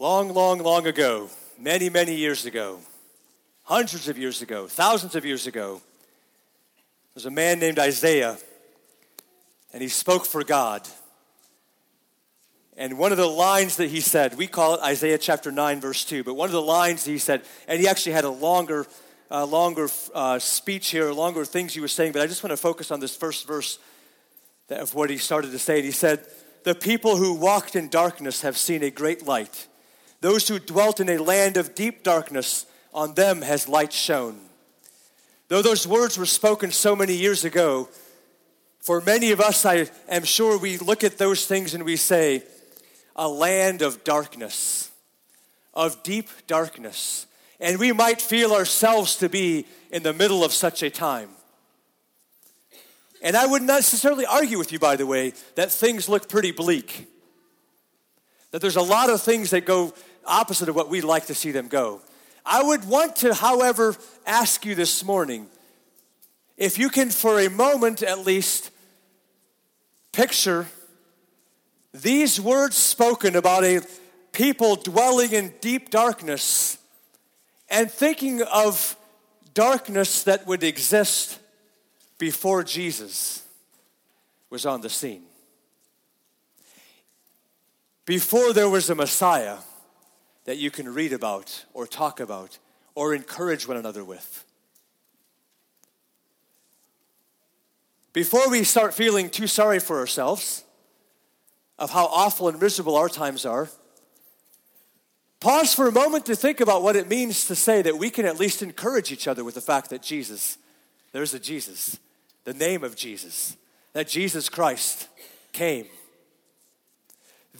Long, long, long ago, many, many years ago, hundreds of years ago, thousands of years ago, there's a man named Isaiah, and he spoke for God. And one of the lines that he said, we call it Isaiah chapter 9, verse 2, but one of the lines that he said, and he actually had a longer, uh, longer uh, speech here, longer things he was saying, but I just want to focus on this first verse of what he started to say. And he said, The people who walked in darkness have seen a great light. Those who dwelt in a land of deep darkness, on them has light shone. Though those words were spoken so many years ago, for many of us, I am sure we look at those things and we say, a land of darkness, of deep darkness. And we might feel ourselves to be in the middle of such a time. And I wouldn't necessarily argue with you, by the way, that things look pretty bleak. That there's a lot of things that go opposite of what we'd like to see them go. I would want to, however, ask you this morning if you can, for a moment at least, picture these words spoken about a people dwelling in deep darkness and thinking of darkness that would exist before Jesus was on the scene. Before there was a Messiah, that you can read about or talk about or encourage one another with. Before we start feeling too sorry for ourselves of how awful and miserable our times are, pause for a moment to think about what it means to say that we can at least encourage each other with the fact that Jesus, there's a Jesus, the name of Jesus, that Jesus Christ came.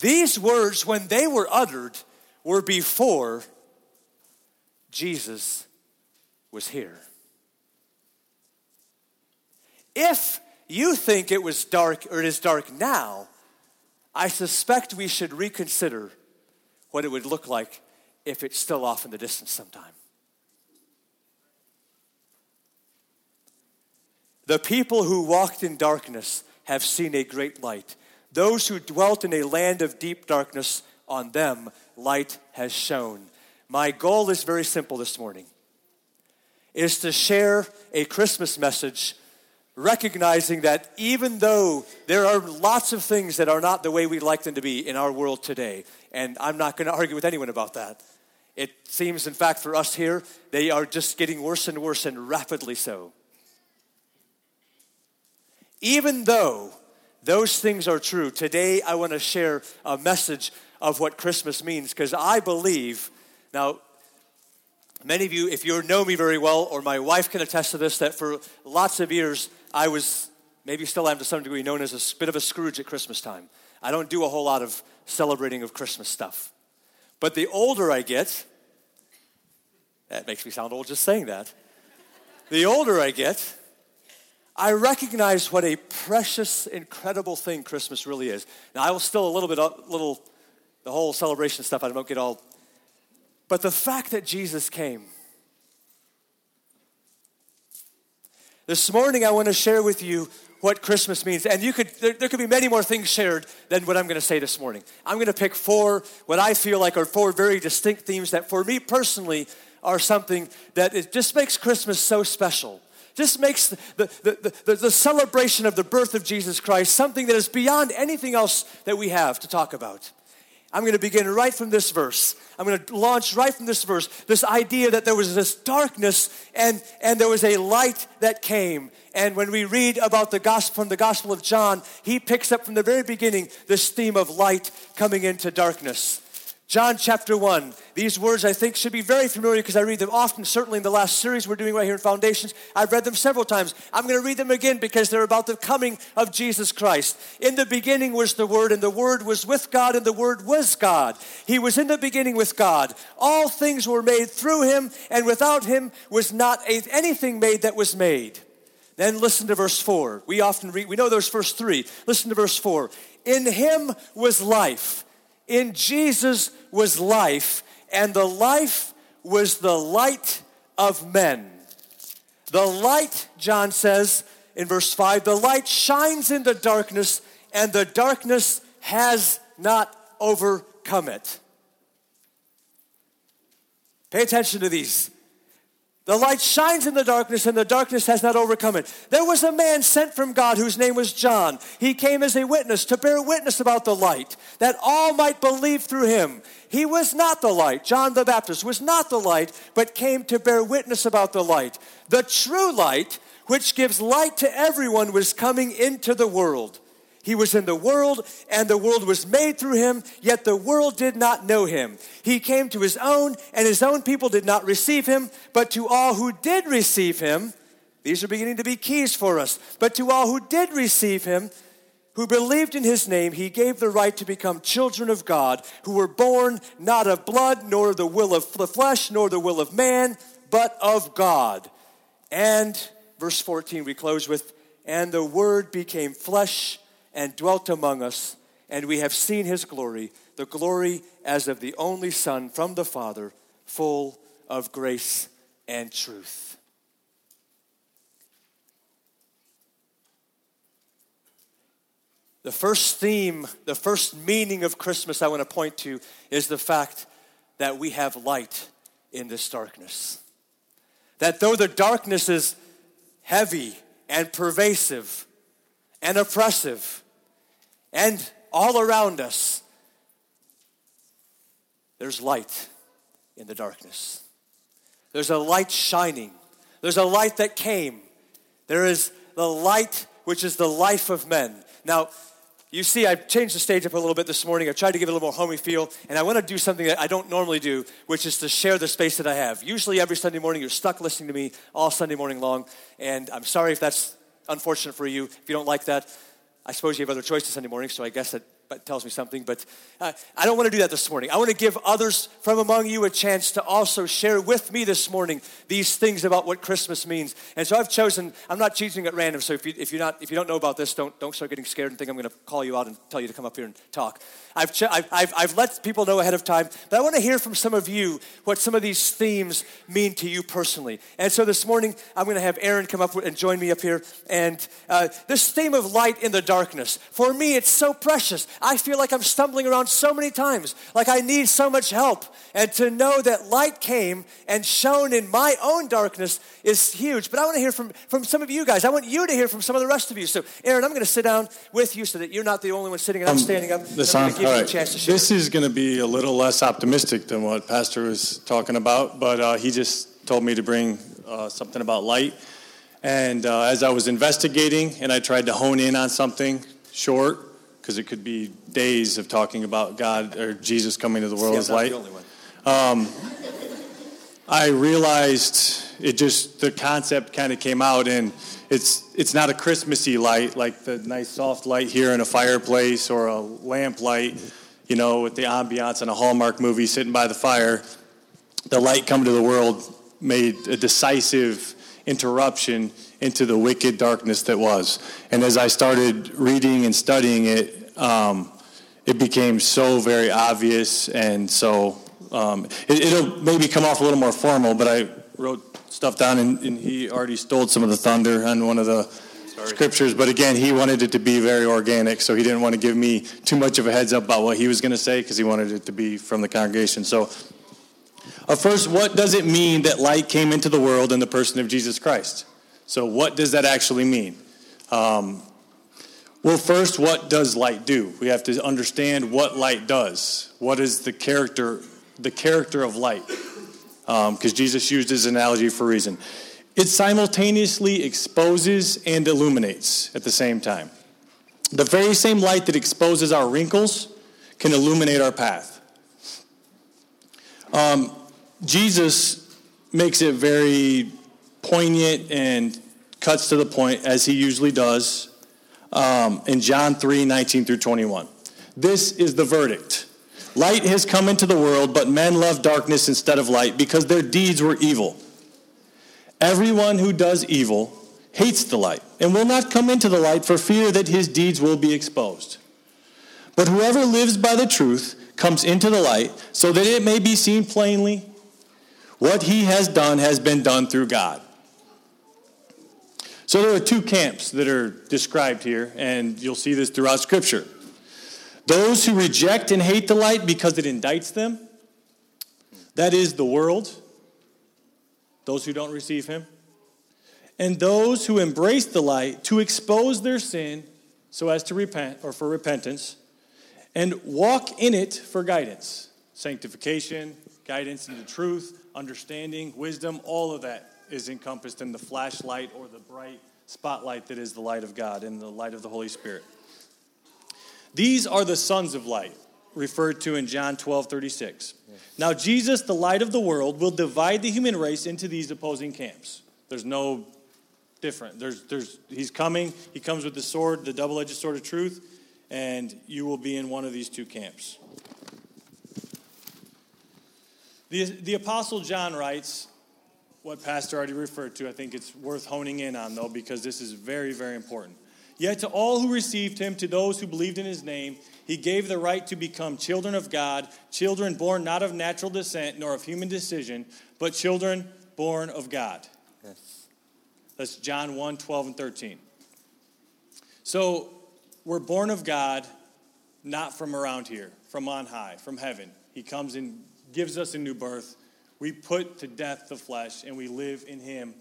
These words, when they were uttered, were before Jesus was here. If you think it was dark or it is dark now, I suspect we should reconsider what it would look like if it's still off in the distance sometime. The people who walked in darkness have seen a great light. Those who dwelt in a land of deep darkness, on them light has shone. My goal is very simple this morning. Is to share a Christmas message recognizing that even though there are lots of things that are not the way we'd like them to be in our world today, and I'm not going to argue with anyone about that. It seems, in fact, for us here, they are just getting worse and worse and rapidly so. Even though those things are true, today I want to share a message of what Christmas means because I believe, now, many of you, if you know me very well, or my wife can attest to this, that for lots of years I was, maybe still am to some degree, known as a bit of a Scrooge at Christmas time. I don't do a whole lot of celebrating of Christmas stuff. But the older I get, that makes me sound old just saying that. The older I get, I recognize what a precious, incredible thing Christmas really is. Now, I will still a little bit, a little the whole celebration stuff, I don't get all. But the fact that Jesus came. This morning, I want to share with you what Christmas means. And you could, there, there, could be many more things shared than what I'm going to say this morning. I'm going to pick four, what I feel like are four very distinct themes that for me personally are something that it just makes Christmas so special. Just makes the, the, the, the, celebration of the birth of Jesus Christ something that is beyond anything else that we have to talk about. I'm going to begin right from this verse. I'm going to launch right from this verse this idea that there was this darkness and, and there was a light that came. And when we read about the gospel from the Gospel of John, he picks up from the very beginning this theme of light coming into darkness. John chapter 1. These words I think should be very familiar because I read them often, certainly in the last series we're doing right here in Foundations. I've read them several times. I'm going to read them again because they're about the coming of Jesus Christ. In the beginning was the Word, and the Word was with God, and the Word was God. He was in the beginning with God. All things were made through Him, and without Him was not anything made that was made. Then listen to verse 4. We often read, we know those first three. Listen to verse 4. In Him was life in Jesus was life, and the life was the light of men. The light, John says in verse 5, the light shines in the darkness, and the darkness has not overcome it. Pay attention to these. The light shines in the darkness, and the darkness has not overcome it. There was a man sent from God whose name was John. He came as a witness to bear witness about the light, that all might believe through him. He was not the light. John the Baptist was not the light, but came to bear witness about the light. The true light, which gives light to everyone, was coming into the world. He was in the world, and the world was made through him, yet the world did not know him. He came to his own, and his own people did not receive him, but to all who did receive him, these are beginning to be keys for us, but to all who did receive him, who believed in his name, he gave the right to become children of God, who were born not of blood, nor the will of the flesh, nor the will of man, but of God. And verse 14, we close with, and the word became flesh and dwelt among us, and we have seen his glory, the glory as of the only Son from the Father, full of grace and truth. The first theme, the first meaning of Christmas I want to point to is the fact that we have light in this darkness. That though the darkness is heavy and pervasive and oppressive, and all around us, there's light in the darkness. There's a light shining. There's a light that came. There is the light which is the life of men. Now, you see, I've changed the stage up a little bit this morning. I tried to give it a little more homey feel, and I want to do something that I don't normally do, which is to share the space that I have. Usually, every Sunday morning, you're stuck listening to me all Sunday morning long, and I'm sorry if that's unfortunate for you. If you don't like that, I suppose you have other choices Sunday morning, so I guess that tells me something. But uh, I don't want to do that this morning. I want to give others from among you a chance to also share with me this morning these things about what Christmas means. And so I've chosen. I'm not choosing at random. So if you if you're not if you don't know about this, don't don't start getting scared and think I'm going to call you out and tell you to come up here and talk. I've, ch- I've, I've, I've let people know ahead of time, but I want to hear from some of you what some of these themes mean to you personally. And so this morning, I'm going to have Aaron come up and join me up here. And uh, this theme of light in the darkness, for me, it's so precious. I feel like I'm stumbling around so many times, like I need so much help. And to know that light came and shone in my own darkness is huge. But I want to hear from, from some of you guys. I want you to hear from some of the rest of you. So, Aaron, I'm going to sit down with you so that you're not the only one sitting and I'm um, standing up. This, on, all right. this is going to be a little less optimistic than what Pastor was talking about, but uh, he just told me to bring uh, something about light. And uh, as I was investigating and I tried to hone in on something short, because it could be days of talking about God or Jesus coming to the world as light. Um, I realized it just the concept kind of came out, and it's it's not a Christmassy light like the nice soft light here in a fireplace or a lamp light, you know, with the ambiance in a Hallmark movie sitting by the fire. The light coming to the world made a decisive interruption into the wicked darkness that was. And as I started reading and studying it, um, it became so very obvious and so um, it, will maybe come off a little more formal, but I wrote stuff down, and, and, he already stole some of the thunder on one of the Sorry. scriptures. But again, he wanted it to be very organic, so he didn't want to give me too much of a heads up about what he was going to say because he wanted it to be from the congregation. So, uh, first, what does it mean that light came into the world in the person of Jesus Christ? So, what does that actually mean? Um, well, first, what does light do? We have to understand what light does. What is the character the character of light, because um, Jesus used his analogy for a reason. It simultaneously exposes and illuminates at the same time. The very same light that exposes our wrinkles can illuminate our path. Um, Jesus makes it very poignant and cuts to the point, as he usually does, um, in John 3 19 through 21. This is the verdict. Light has come into the world, but men love darkness instead of light because their deeds were evil. Everyone who does evil hates the light and will not come into the light for fear that his deeds will be exposed. But whoever lives by the truth comes into the light so that it may be seen plainly what he has done has been done through God. So there are two camps that are described here, and you'll see this throughout Scripture. Those who reject and hate the light because it indicts them, that is the world, those who don't receive him, and those who embrace the light to expose their sin so as to repent or for repentance, and walk in it for guidance, sanctification, guidance into truth, understanding, wisdom, all of that is encompassed in the flashlight or the bright spotlight that is the light of God and the light of the Holy Spirit. These are the sons of light, referred to in John 12 36. Now, Jesus, the light of the world, will divide the human race into these opposing camps. There's no different. There's, there's, he's coming, he comes with the sword, the double edged sword of truth, and you will be in one of these two camps. The, the Apostle John writes, what Pastor already referred to, I think it's worth honing in on, though, because this is very, very important. Yet to all who received him, to those who believed in his name, he gave the right to become children of God, children born not of natural descent nor of human decision, but children born of God. Yes. That's John 1 12 and 13. So we're born of God, not from around here, from on high, from heaven. He comes and gives us a new birth. We put to death the flesh and we live in Him,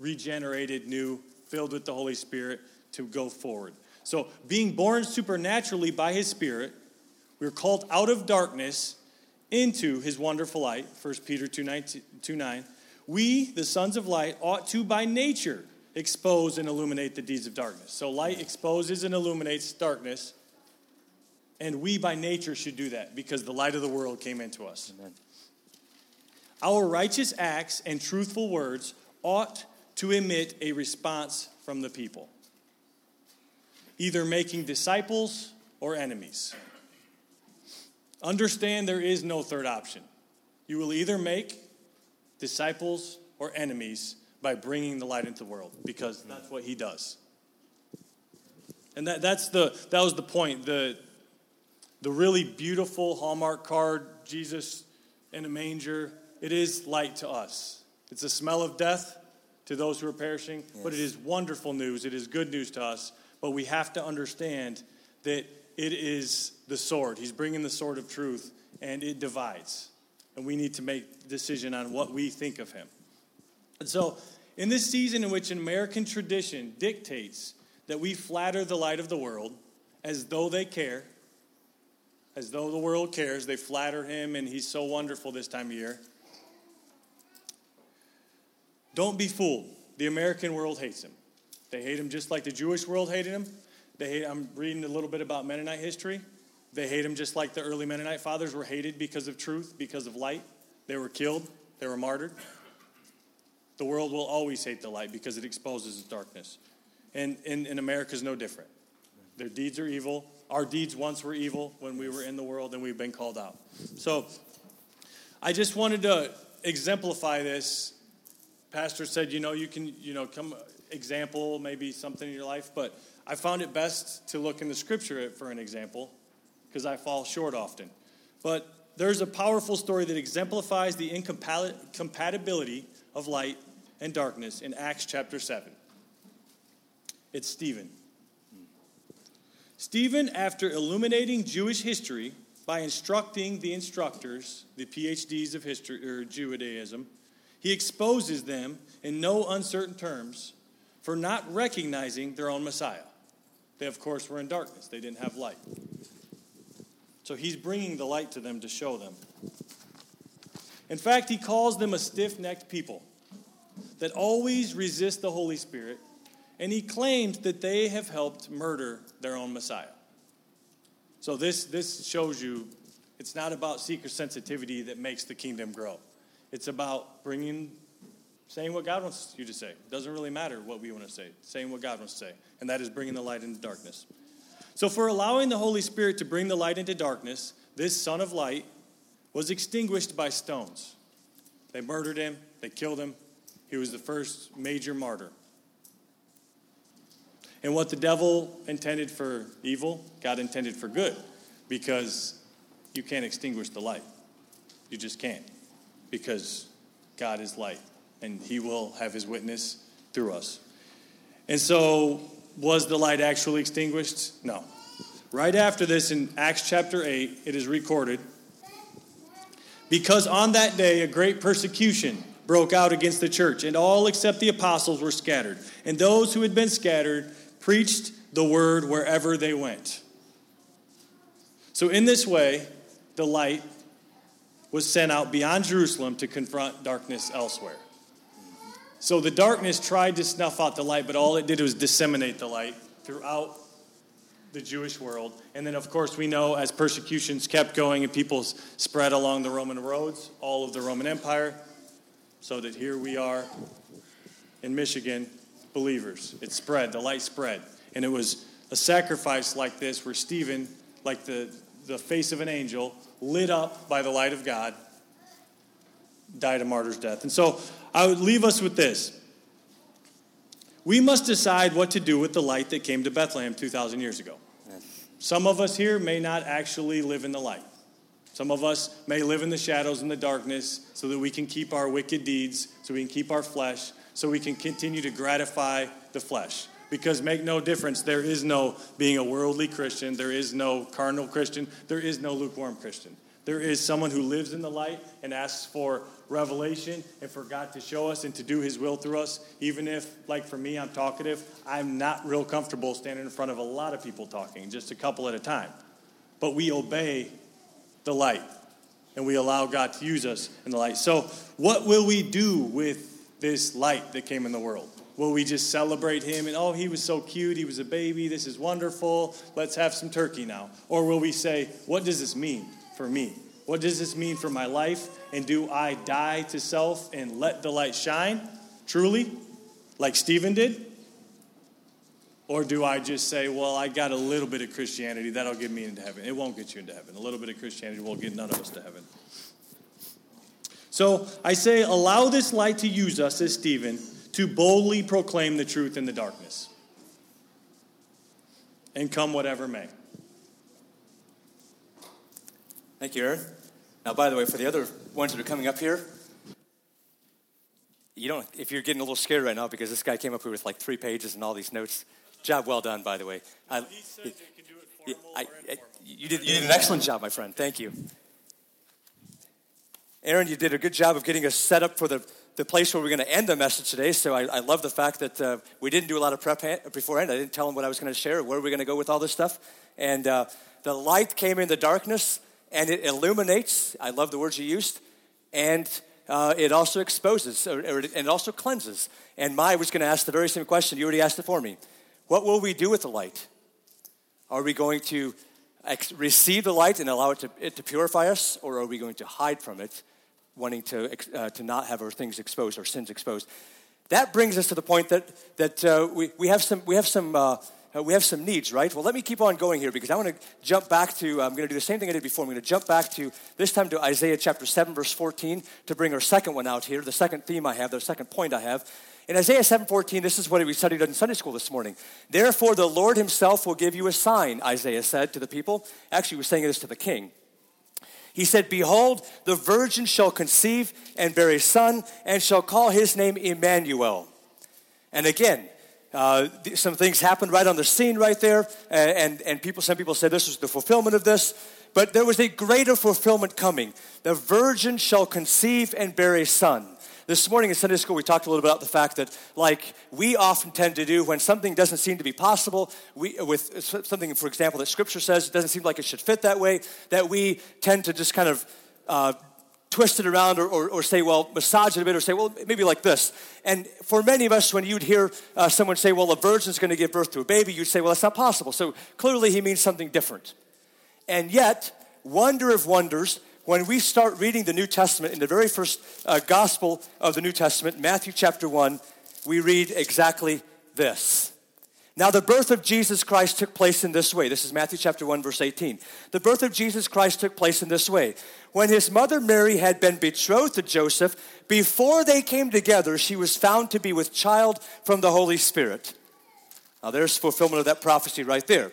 regenerated, new, filled with the Holy Spirit to go forward. So, being born supernaturally by His Spirit, we're called out of darkness into His wonderful light, 1 Peter 2 9. 2 9. We, the sons of light, ought to by nature expose and illuminate the deeds of darkness. So, light exposes and illuminates darkness and we by nature should do that because the light of the world came into us. Amen. Our righteous acts and truthful words ought to emit a response from the people, either making disciples or enemies. Understand there is no third option. You will either make disciples or enemies by bringing the light into the world because that's what he does. And that, that's the, that was the point. The, the really beautiful Hallmark card, Jesus in a manger, it is light to us. It's a smell of death to those who are perishing, yes. but it is wonderful news. It is good news to us. But we have to understand that it is the sword. He's bringing the sword of truth, and it divides. And we need to make decision on what we think of him. And so, in this season in which an American tradition dictates that we flatter the light of the world as though they care, as though the world cares. They flatter him, and he's so wonderful this time of year. Don't be fooled. The American world hates him. They hate him just like the Jewish world hated him. They hate, I'm reading a little bit about Mennonite history. They hate him just like the early Mennonite fathers were hated because of truth, because of light. They were killed, they were martyred. The world will always hate the light because it exposes its darkness. And, and, and America is no different. Their deeds are evil, our deeds once were evil when we were in the world and we've been called out. So I just wanted to exemplify this. Pastor said, you know, you can, you know, come example, maybe something in your life, but I found it best to look in the scripture for an example because I fall short often. But there's a powerful story that exemplifies the incompatibility of light and darkness in Acts chapter 7. It's Stephen. Stephen, after illuminating Jewish history by instructing the instructors, the PhDs of history or Judaism, he exposes them in no uncertain terms for not recognizing their own Messiah. They, of course, were in darkness, they didn't have light. So he's bringing the light to them to show them. In fact, he calls them a stiff necked people that always resist the Holy Spirit and he claims that they have helped murder their own Messiah. So this, this shows you it's not about seeker sensitivity that makes the kingdom grow. It's about bringing, saying what God wants you to say. It doesn't really matter what we want to say, saying what God wants to say, and that is bringing the light into darkness. So, for allowing the Holy Spirit to bring the light into darkness, this Son of Light was extinguished by stones. They murdered him, they killed him. He was the first major martyr. And what the devil intended for evil, God intended for good because you can't extinguish the light. You just can't because God is light and he will have his witness through us. And so, was the light actually extinguished? No. Right after this, in Acts chapter 8, it is recorded because on that day a great persecution broke out against the church, and all except the apostles were scattered. And those who had been scattered preached the word wherever they went. So, in this way, the light was sent out beyond Jerusalem to confront darkness elsewhere. So, the darkness tried to snuff out the light, but all it did was disseminate the light throughout the Jewish world. And then, of course, we know as persecutions kept going and people spread along the Roman roads, all of the Roman Empire, so that here we are in Michigan, believers. It spread, the light spread. And it was a sacrifice like this where Stephen, like the, the face of an angel, lit up by the light of God, died a martyr's death. And so I would leave us with this. We must decide what to do with the light that came to Bethlehem 2,000 years ago. Some of us here may not actually live in the light. Some of us may live in the shadows and the darkness so that we can keep our wicked deeds, so we can keep our flesh, so we can continue to gratify the flesh. Because make no difference, there is no being a worldly Christian, there is no carnal Christian, there is no lukewarm Christian. There is someone who lives in the light and asks for revelation and for God to show us and to do His will through us. Even if, like for me, I'm talkative, I'm not real comfortable standing in front of a lot of people talking, just a couple at a time. But we obey the light and we allow God to use us in the light. So, what will we do with this light that came in the world? Will we just celebrate him and, oh, he was so cute, he was a baby, this is wonderful, let's have some turkey now? Or will we say, what does this mean? for me? What does this mean for my life? And do I die to self and let the light shine truly, like Stephen did? Or do I just say, well, I got a little bit of Christianity, that'll get me into heaven? It won't get you into heaven. A little bit of Christianity will get none of us to heaven. So I say, allow this light to use us as Stephen to boldly proclaim the truth in the darkness. And come whatever may. Thank you, Aaron. Now, by the way, for the other ones that are coming up here, you don't, if you're getting a little scared right now because this guy came up here with like three pages and all these notes, job well done, by the way. I, he says can do it I, I, you, did, you did an excellent job, my friend. Thank you. Aaron, you did a good job of getting us set up for the, the place where we're going to end the message today. So I, I love the fact that uh, we didn't do a lot of prep beforehand. I didn't tell them what I was going to share, where we're going to go with all this stuff. And uh, the light came in the darkness and it illuminates. I love the words you used. And uh, it also exposes, or, or, and it also cleanses. And Mai was going to ask the very same question. You already asked it for me. What will we do with the light? Are we going to ex- receive the light and allow it to, it to, purify us, or are we going to hide from it, wanting to, uh, to not have our things exposed, our sins exposed? That brings us to the point that, that uh, we, we have some, we have some uh, uh, we have some needs, right? Well, let me keep on going here because I want to jump back to, I'm going to do the same thing I did before. I'm going to jump back to, this time to Isaiah chapter 7, verse 14, to bring our second one out here, the second theme I have, the second point I have. In Isaiah 7:14, this is what we studied in Sunday school this morning. Therefore, the Lord Himself will give you a sign, Isaiah said to the people. Actually, he was saying this to the king. He said, Behold, the virgin shall conceive and bear a son, and shall call his name Emmanuel. And again, uh, some things happened right on the scene right there, and, and people, some people said this was the fulfillment of this, but there was a greater fulfillment coming. The virgin shall conceive and bear a son. This morning in Sunday school, we talked a little bit about the fact that, like we often tend to do when something doesn't seem to be possible, we, with something, for example, that Scripture says it doesn't seem like it should fit that way, that we tend to just kind of uh, twist it around or, or, or, say, well, massage it a bit or say, well, maybe like this. And for many of us, when you'd hear uh, someone say, well, a virgin's going to give birth to a baby, you'd say, well, that's not possible. So clearly he means something different. And yet, wonder of wonders, when we start reading the New Testament in the very first uh, gospel of the New Testament, Matthew chapter 1, we read exactly this. Now, the birth of Jesus Christ took place in this way. This is Matthew chapter 1, verse 18. The birth of Jesus Christ took place in this way. When his mother Mary had been betrothed to Joseph, before they came together, she was found to be with child from the Holy Spirit. Now, there's fulfillment of that prophecy right there.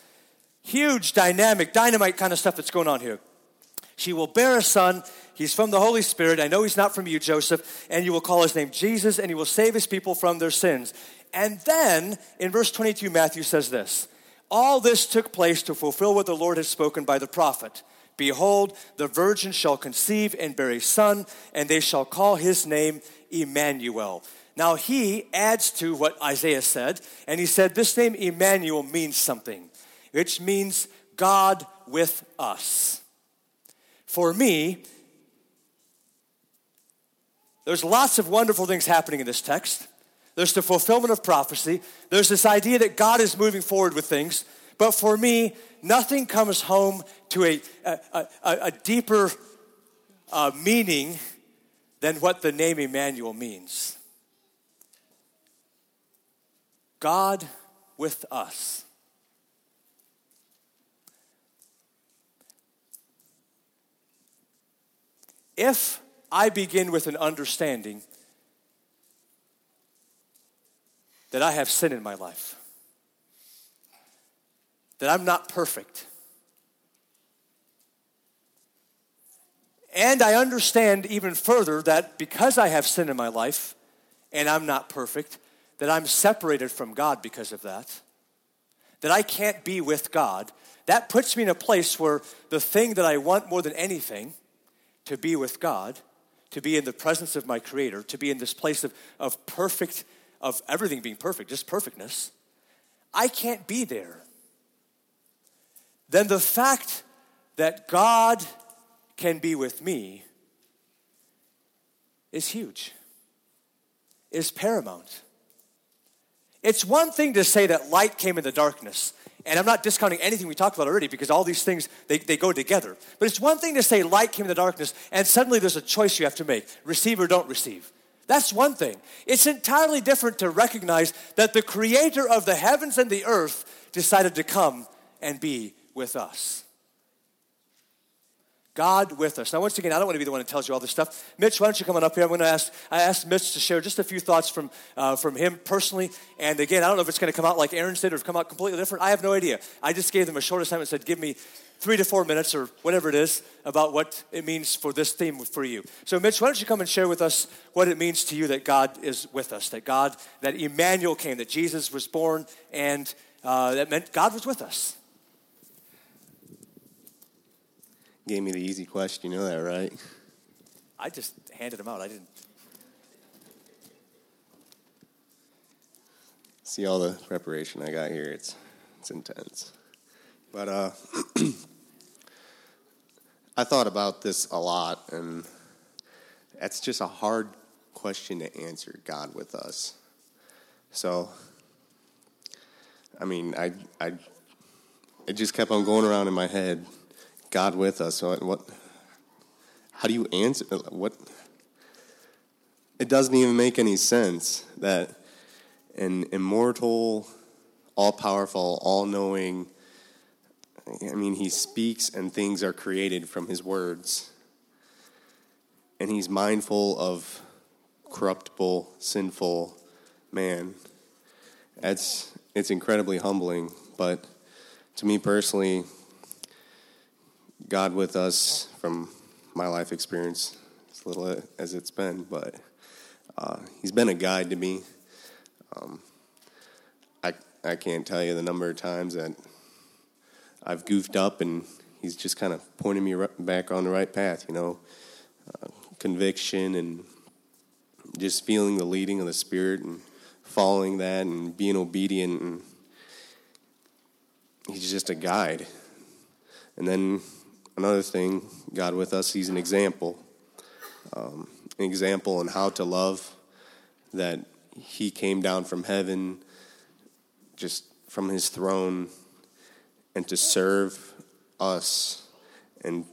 Huge, dynamic, dynamite kind of stuff that's going on here. She will bear a son. He's from the Holy Spirit. I know he's not from you, Joseph. And you will call his name Jesus, and he will save his people from their sins. And then in verse 22, Matthew says this All this took place to fulfill what the Lord had spoken by the prophet. Behold, the virgin shall conceive and bear a son, and they shall call his name Emmanuel. Now he adds to what Isaiah said, and he said, This name Emmanuel means something, which means God with us. For me, there's lots of wonderful things happening in this text. There's the fulfillment of prophecy. There's this idea that God is moving forward with things. But for me, nothing comes home to a, a, a, a deeper uh, meaning than what the name Emmanuel means God with us. If I begin with an understanding that I have sin in my life, that I'm not perfect. And I understand even further that because I have sin in my life and I'm not perfect, that I'm separated from God because of that, that I can't be with God, that puts me in a place where the thing that I want more than anything, to be with God, to be in the presence of my Creator, to be in this place of, of perfect, of everything being perfect, just perfectness, I can't be there then the fact that God can be with me is huge, is paramount. It's one thing to say that light came in the darkness, and I'm not discounting anything we talked about already because all these things, they, they go together. But it's one thing to say light came in the darkness, and suddenly there's a choice you have to make receive or don't receive. That's one thing. It's entirely different to recognize that the creator of the heavens and the earth decided to come and be with us. God with us. Now, once again, I don't want to be the one that tells you all this stuff. Mitch, why don't you come on up here? I'm going to ask. I asked Mitch to share just a few thoughts from uh, from him personally. And again, I don't know if it's going to come out like Aaron did or come out completely different. I have no idea. I just gave them a short assignment. Said, give me three to four minutes or whatever it is about what it means for this theme for you. So, Mitch, why don't you come and share with us what it means to you that God is with us, that God, that Emmanuel came, that Jesus was born, and uh, that meant God was with us. Gave me the easy question, you know that, right? I just handed them out. I didn't. See all the preparation I got here. It's it's intense. But uh I thought about this a lot and that's just a hard question to answer, God with us. So I mean, I I it just kept on going around in my head God with us. What, what how do you answer what it doesn't even make any sense that an immortal, all powerful, all knowing I mean he speaks and things are created from his words. And he's mindful of corruptible, sinful man. It's it's incredibly humbling, but to me personally, God with us from my life experience, as little as it's been, but uh, He's been a guide to me. Um, I I can't tell you the number of times that I've goofed up and He's just kind of pointing me back on the right path. You know, uh, conviction and just feeling the leading of the Spirit and following that and being obedient. And He's just a guide. And then another thing, God with us, He's an example. Um, an example on how to love, that He came down from heaven, just from His throne, and to serve us and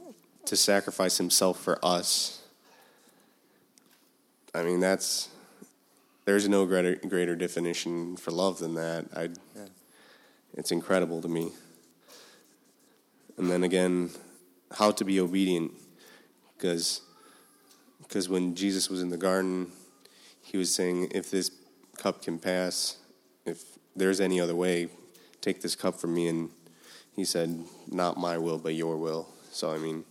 to sacrifice Himself for us. I mean, that's there's no greater greater definition for love than that. I, yeah. it's incredible to me. And then again, how to be obedient. because because when Jesus was in the garden, he was saying, "If this cup can pass, if there's any other way, take this cup from me." And he said, "Not my will, but your will." So I mean,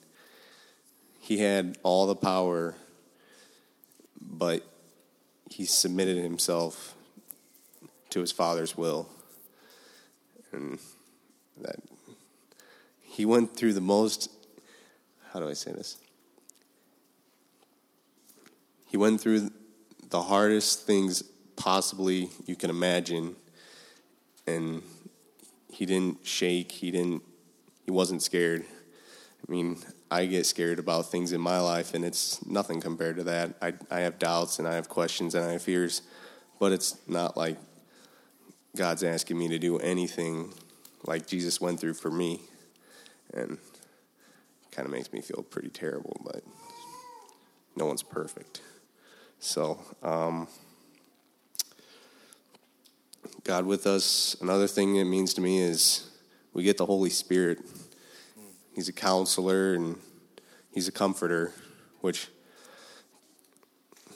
he had all the power, but he submitted himself to his father's will, and that he went through the most. How do I say this? He went through the hardest things possibly you can imagine, and he didn't shake. He didn't. He wasn't scared. I mean, I get scared about things in my life, and it's nothing compared to that. I I have doubts and I have questions and I have fears, but it's not like God's asking me to do anything like Jesus went through for me, and kind of makes me feel pretty terrible. But no one's perfect. So, um, God with us, another thing it means to me is we get the Holy Spirit. He's a counselor and He's a comforter, which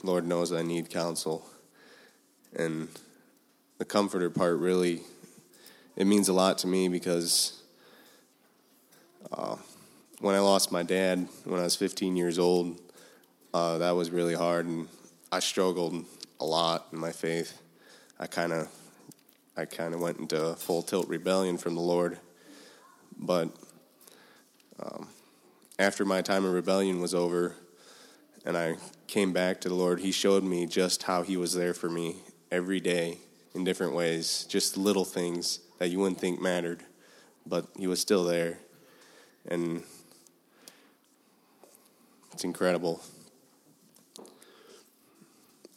Lord knows I need counsel. And the comforter part really, it means a lot to me because uh, when I lost my dad when I was 15 years old, uh, that was really hard, and I struggled a lot in my faith. I kind of I kind of went into full tilt rebellion from the Lord. But um, after my time of rebellion was over and I came back to the Lord, He showed me just how He was there for me every day in different ways, just little things that you wouldn't think mattered, but He was still there. And it's incredible.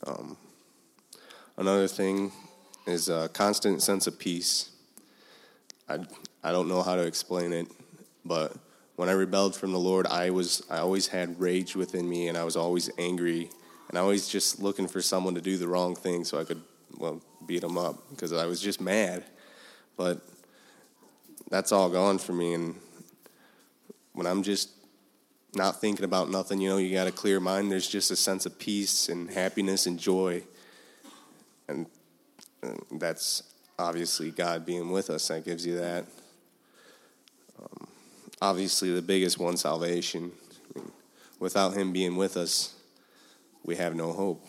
Um, another thing is a constant sense of peace. I, I don't know how to explain it, but when I rebelled from the Lord, I was I always had rage within me, and I was always angry, and I was just looking for someone to do the wrong thing so I could well beat them up because I was just mad. But that's all gone for me, and when I'm just not thinking about nothing, you know, you got a clear mind. There's just a sense of peace and happiness and joy. And, and that's obviously God being with us that gives you that. Um, obviously, the biggest one, salvation. I mean, without Him being with us, we have no hope.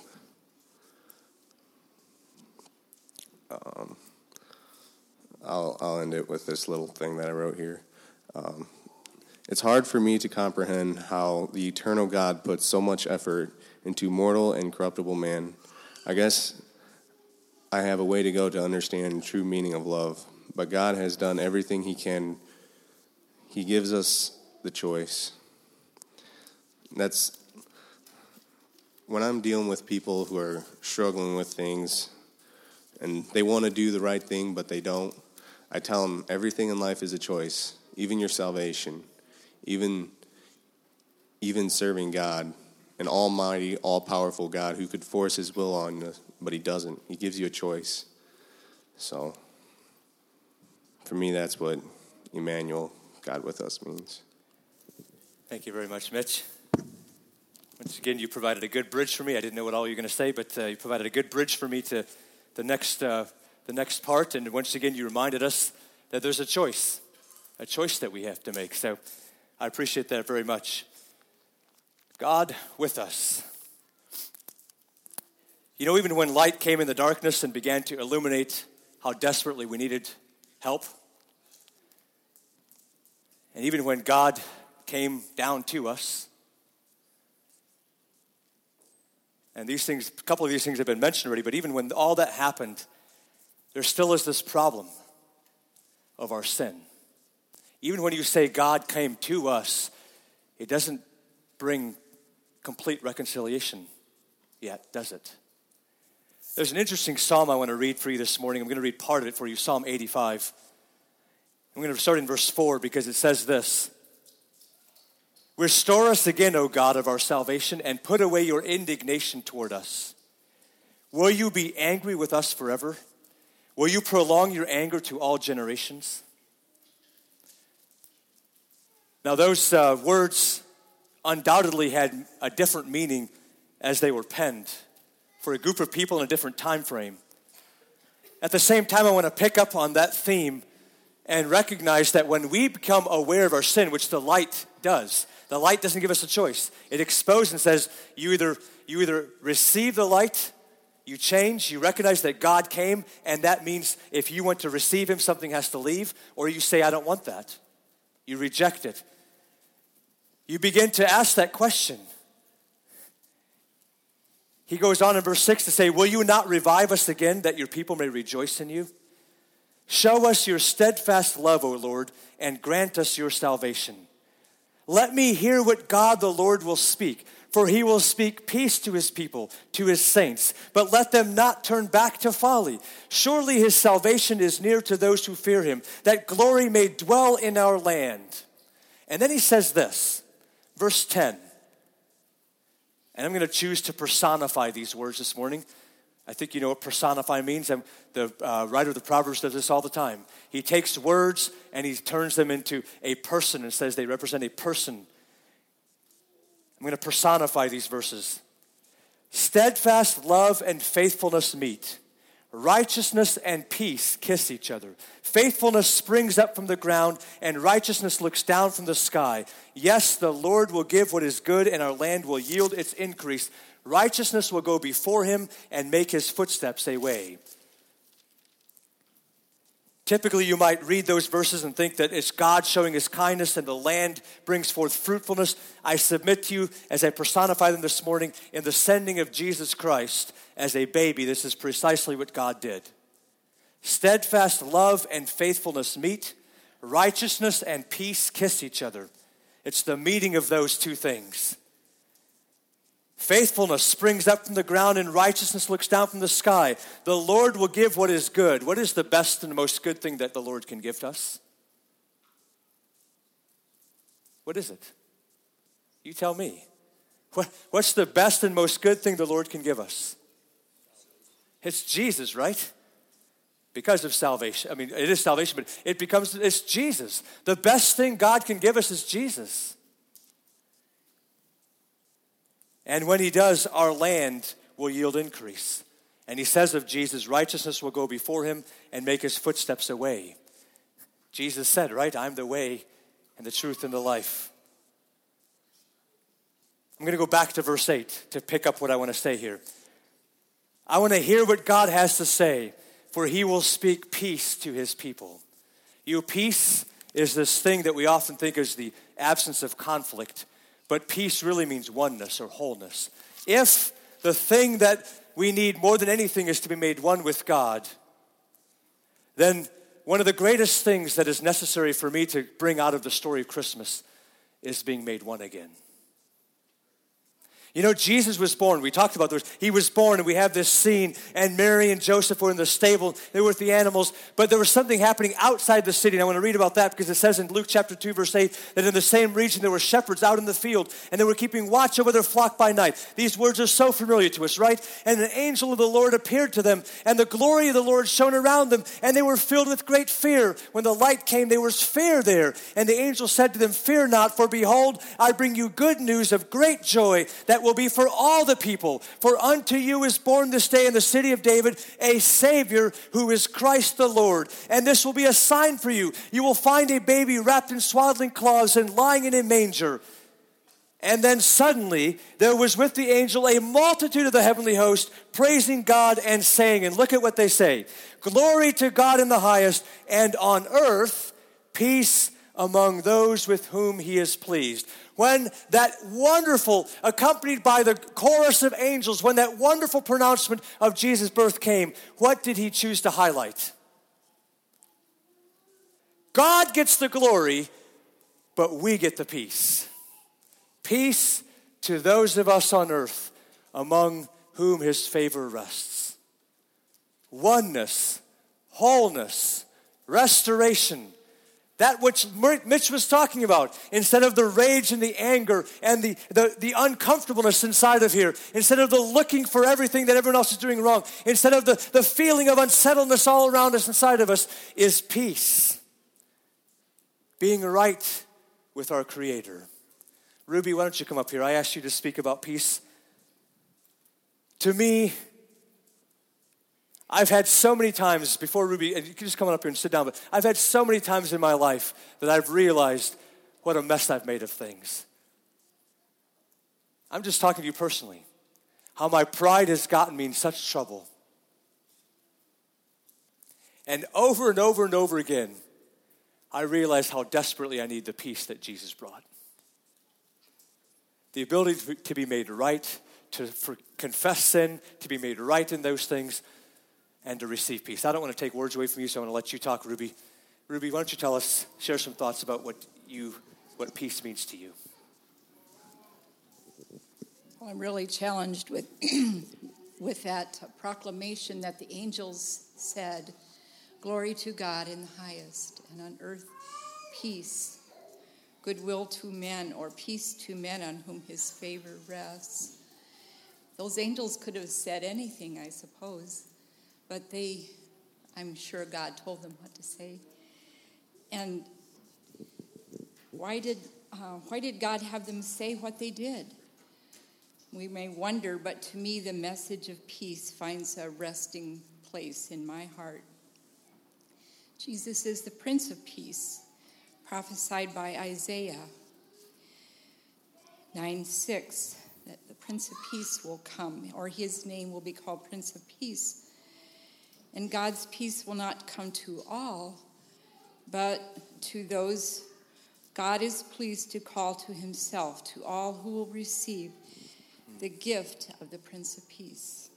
Um, I'll, I'll end it with this little thing that I wrote here. Um, it's hard for me to comprehend how the eternal God puts so much effort into mortal and corruptible man. I guess I have a way to go to understand the true meaning of love, but God has done everything He can. He gives us the choice. That's when I'm dealing with people who are struggling with things and they want to do the right thing, but they don't. I tell them everything in life is a choice, even your salvation even even serving God, an almighty, all powerful God who could force his will on you, but he doesn't. He gives you a choice. So for me that's what Emmanuel, God with us means. Thank you very much, Mitch. Once again, you provided a good bridge for me. I didn't know what all you were going to say, but uh, you provided a good bridge for me to the next, uh, the next part. And once again, you reminded us that there's a choice, a choice that we have to make. So I appreciate that very much. God with us. You know, even when light came in the darkness and began to illuminate how desperately we needed help, and even when God came down to us, and these things, a couple of these things have been mentioned already, but even when all that happened, there still is this problem of our sin. Even when you say God came to us, it doesn't bring complete reconciliation yet, does it? There's an interesting psalm I want to read for you this morning. I'm going to read part of it for you Psalm 85. I'm going to start in verse 4 because it says this Restore us again, O God of our salvation, and put away your indignation toward us. Will you be angry with us forever? Will you prolong your anger to all generations? Now, those uh, words undoubtedly had a different meaning as they were penned for a group of people in a different time frame. At the same time, I want to pick up on that theme and recognize that when we become aware of our sin, which the light does, the light doesn't give us a choice. It exposes and says, you either, you either receive the light, you change, you recognize that God came, and that means if you want to receive Him, something has to leave, or you say, I don't want that. You reject it. You begin to ask that question. He goes on in verse 6 to say, Will you not revive us again that your people may rejoice in you? Show us your steadfast love, O Lord, and grant us your salvation. Let me hear what God the Lord will speak, for he will speak peace to his people, to his saints, but let them not turn back to folly. Surely his salvation is near to those who fear him, that glory may dwell in our land. And then he says this, verse 10. And I'm going to choose to personify these words this morning. I think you know what personify means. The uh, writer of the Proverbs does this all the time. He takes words and he turns them into a person and says they represent a person. I'm going to personify these verses. Steadfast love and faithfulness meet. Righteousness and peace kiss each other. Faithfulness springs up from the ground, and righteousness looks down from the sky. Yes, the Lord will give what is good, and our land will yield its increase. Righteousness will go before him and make his footsteps a way. Typically, you might read those verses and think that it's God showing his kindness and the land brings forth fruitfulness. I submit to you, as I personify them this morning, in the sending of Jesus Christ as a baby, this is precisely what God did. Steadfast love and faithfulness meet, righteousness and peace kiss each other. It's the meeting of those two things. Faithfulness springs up from the ground and righteousness looks down from the sky. The Lord will give what is good. What is the best and most good thing that the Lord can give to us? What is it? You tell me. What, what's the best and most good thing the Lord can give us? It's Jesus, right? Because of salvation. I mean, it is salvation, but it becomes, it's Jesus. The best thing God can give us is Jesus. And when he does, our land will yield increase. And he says of Jesus, righteousness will go before him and make his footsteps a way. Jesus said, right? I'm the way and the truth and the life. I'm going to go back to verse 8 to pick up what I want to say here. I want to hear what God has to say, for he will speak peace to his people. You, peace is this thing that we often think is the absence of conflict. But peace really means oneness or wholeness. If the thing that we need more than anything is to be made one with God, then one of the greatest things that is necessary for me to bring out of the story of Christmas is being made one again. You know, Jesus was born. We talked about this. He was born, and we have this scene, and Mary and Joseph were in the stable. They were with the animals, but there was something happening outside the city. And I want to read about that because it says in Luke chapter 2, verse 8, that in the same region there were shepherds out in the field, and they were keeping watch over their flock by night. These words are so familiar to us, right? And an angel of the Lord appeared to them, and the glory of the Lord shone around them, and they were filled with great fear. When the light came, there was fear there. And the angel said to them, Fear not, for behold, I bring you good news of great joy that will be for all the people. For unto you is born this day in the city of David a Savior who is Christ the Lord. And this will be a sign for you. You will find a baby wrapped in swaddling cloths and lying in a manger. And then suddenly there was with the angel a multitude of the heavenly host praising God and saying, and look at what they say Glory to God in the highest, and on earth peace among those with whom he is pleased when that wonderful, accompanied by the chorus of angels, when that wonderful pronouncement of Jesus' birth came, what did he choose to highlight? God gets the glory, but we get the peace. Peace to those of us on earth among whom his favor rests. Oneness, wholeness, restoration, that which Mitch was talking about, instead of the rage and the anger and the, the, the, uncomfortableness inside of here, instead of the looking for everything that everyone else is doing wrong, instead of the, the feeling of unsettledness all around us inside of us, is peace. Being right with our Creator. Ruby, why don't you come up here? I asked you to speak about peace. To me, I've had so many times before Ruby, and you can just come on up here and sit down, but I've had so many times in my life that I've realized what a mess I've made of things. I'm just talking to you personally. How my pride has gotten me in such trouble. And over and over and over again, I realized how desperately I need the peace that Jesus brought. The ability to be made right, to confess sin, to be made right in those things, and to receive peace. I don't want to take words away from you, so I want to let you talk, Ruby. Ruby, why don't you tell us, share some thoughts about what you, what peace means to you? Well, I'm really challenged with, with that proclamation that the angels said, "Glory to God in the highest, and on earth peace, goodwill to men, or peace to men on whom His favor rests." Those angels could have said anything, I suppose, but they, I'm sure God told them what to say. And why did, uh, why did God have them say what they did? We may wonder, but to me, the message of peace finds a resting place in my heart. Jesus is the Prince of Peace, prophesied by Isaiah 9 6, that the Prince of Peace will come, or his name will be called Prince of Peace. And God's peace will not come to all, but to those God is pleased to call to himself, to all who will receive the gift of the Prince of Peace.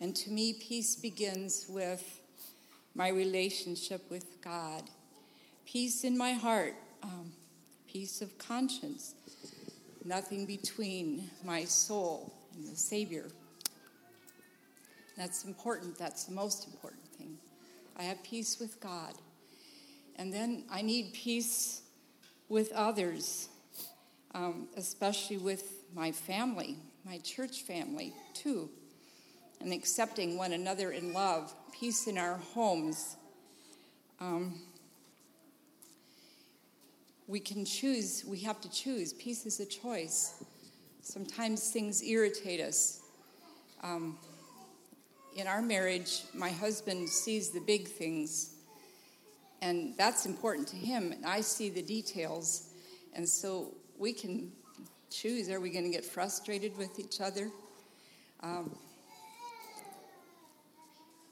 And to me, peace begins with my relationship with God, peace in my heart, um, peace of conscience, nothing between my soul and the Savior. That's important. That's the most important thing. I have peace with God. And then I need peace with others, um, especially with my family, my church family, too, and accepting one another in love, peace in our homes. Um, we can choose, we have to choose. Peace is a choice. Sometimes things irritate us. Um, in our marriage, my husband sees the big things, and that's important to him, and I see the details. And so we can choose are we going to get frustrated with each other? Um,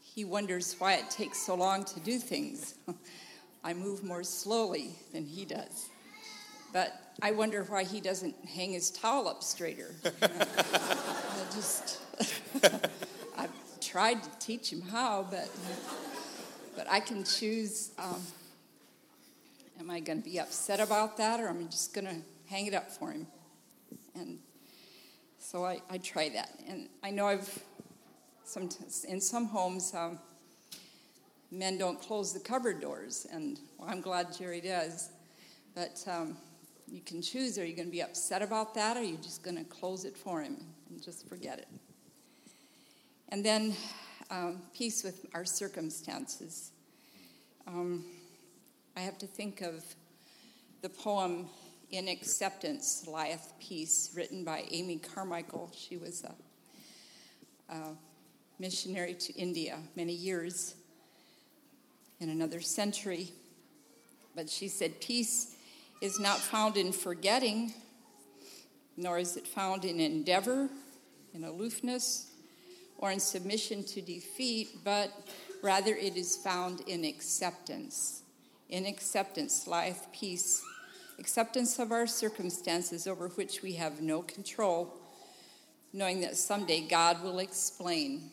he wonders why it takes so long to do things. I move more slowly than he does. But I wonder why he doesn't hang his towel up straighter. Just, tried to teach him how, but, but I can choose um, am I going to be upset about that or am I just going to hang it up for him? And so I, I try that. And I know I've, some, in some homes, um, men don't close the cupboard doors. And well, I'm glad Jerry does. But um, you can choose are you going to be upset about that or are you just going to close it for him and just forget it? And then um, peace with our circumstances. Um, I have to think of the poem in Acceptance Lieth Peace, written by Amy Carmichael. She was a, a missionary to India many years in another century. But she said, Peace is not found in forgetting, nor is it found in endeavor, in aloofness, or in submission to defeat, but rather it is found in acceptance. In acceptance lieth peace acceptance of our circumstances over which we have no control, knowing that someday God will explain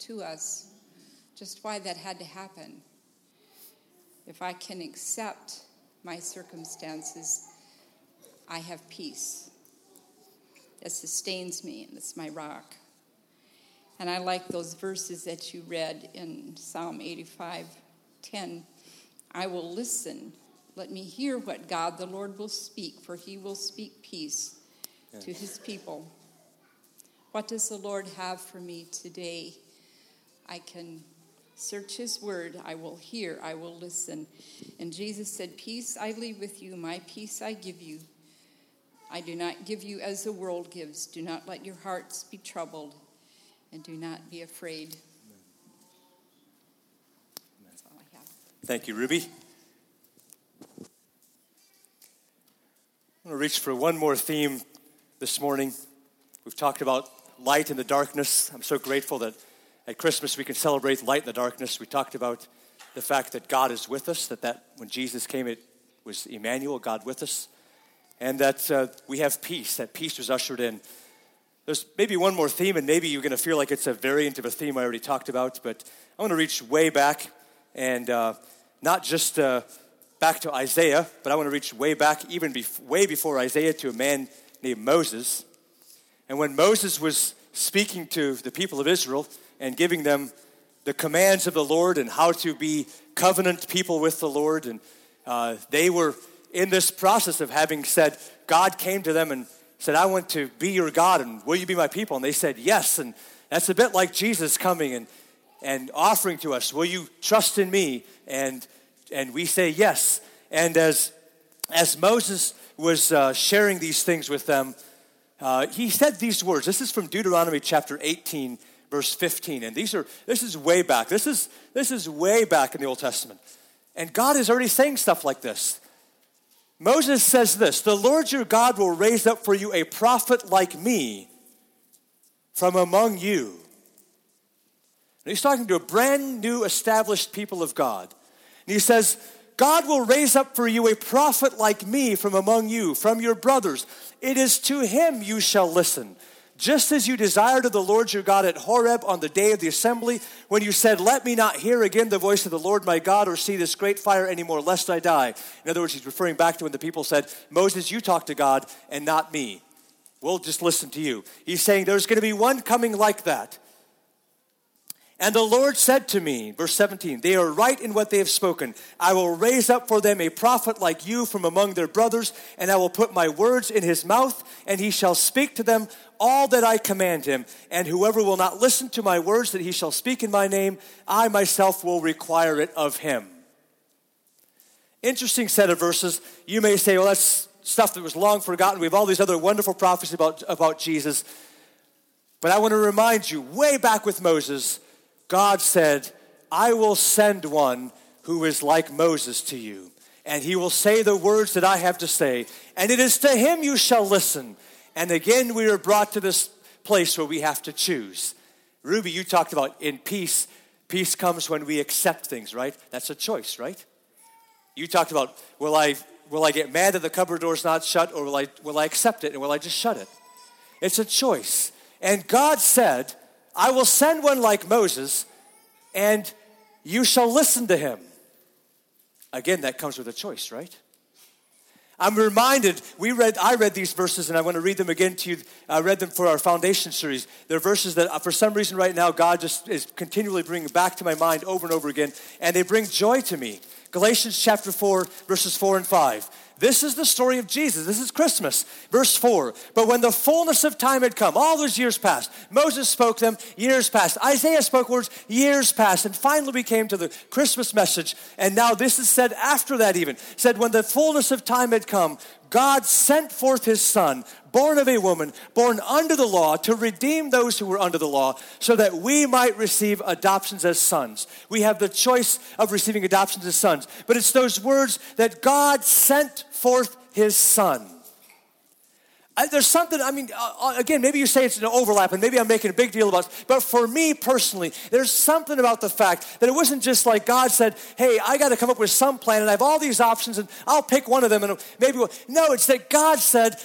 to us just why that had to happen. If I can accept my circumstances, I have peace that sustains me, and it's my rock. And I like those verses that you read in Psalm 85 10. I will listen let me hear what God the Lord will speak, for he will speak peace to his people. What does the Lord have for me today? I can search his word. I will hear. I will listen. And Jesus said, Peace I leave with you, my peace I give you. I do not give you as the world gives. Do not let your hearts be troubled, and do not be afraid. That's all I have. Thank you, Ruby. I'm going to reach for one more theme this morning. We've talked about light in the darkness. I'm so grateful that at Christmas we can celebrate light in the darkness. We talked about the fact that God is with us, that, that when Jesus came, it was Emmanuel, God with us, and that uh, we have peace, that peace was ushered in. There's maybe one more theme, and maybe you're going to feel like it's a variant of a theme I already talked about, but I want to reach way back and uh, not just uh, back to Isaiah, but I want to reach way back, even bef- way before Isaiah, to a man named Moses. And when Moses was speaking to the people of Israel and giving them the commands of the Lord and how to be covenant people with the Lord, and uh, they were in this process of having said, God came to them and said, I want to be your God, and will you be my people? And they said, Yes. And that's a bit like Jesus coming and, and offering to us, Will you trust in me? And, and we say, Yes. And as, as Moses was uh, sharing these things with them, uh, he said these words. This is from Deuteronomy chapter 18, verse 15. And these are, this is way back. This is, this is way back in the Old Testament. And God is already saying stuff like this. Moses says this The Lord your God will raise up for you a prophet like me from among you. And he's talking to a brand new established people of God. And he says, God will raise up for you a prophet like me from among you, from your brothers. It is to him you shall listen. Just as you desired of the Lord your God at Horeb on the day of the assembly, when you said, Let me not hear again the voice of the Lord my God or see this great fire anymore, lest I die. In other words, he's referring back to when the people said, Moses, you talk to God and not me. We'll just listen to you. He's saying there's going to be one coming like that. And the Lord said to me, verse 17, They are right in what they have spoken. I will raise up for them a prophet like you from among their brothers, and I will put my words in his mouth, and he shall speak to them all that I command him. And whoever will not listen to my words that he shall speak in my name, I myself will require it of him. Interesting set of verses. You may say, well, that's stuff that was long forgotten. We have all these other wonderful prophecies about, about Jesus. But I want to remind you, way back with Moses, God said, I will send one who is like Moses to you, and he will say the words that I have to say, and it is to him you shall listen. And again, we are brought to this place where we have to choose. Ruby, you talked about in peace, peace comes when we accept things, right? That's a choice, right? You talked about, will I, will I get mad that the cupboard door's not shut, or will I, will I accept it, and will I just shut it? It's a choice. And God said, I will send one like Moses, and you shall listen to him. Again, that comes with a choice, right? I'm reminded, we read, I read these verses and I want to read them again to you. I read them for our foundation series. They're verses that uh, for some reason right now God just is continually bringing back to my mind over and over again, and they bring joy to me. Galatians chapter 4, verses 4 and 5. This is the story of Jesus. This is Christmas. Verse 4. But when the fullness of time had come, all those years passed. Moses spoke them, years passed. Isaiah spoke words, years passed. And finally we came to the Christmas message. And now this is said after that, even. Said, when the fullness of time had come, God sent forth his son, born of a woman, born under the law, to redeem those who were under the law, so that we might receive adoptions as sons. We have the choice of receiving adoptions as sons. But it's those words that God sent forth his son. I, there's something, I mean, uh, uh, again, maybe you say it's an overlap, and maybe I'm making a big deal about it, but for me personally, there's something about the fact that it wasn't just like God said, hey, I got to come up with some plan, and I have all these options, and I'll pick one of them, and maybe, we'll. no, it's that God said,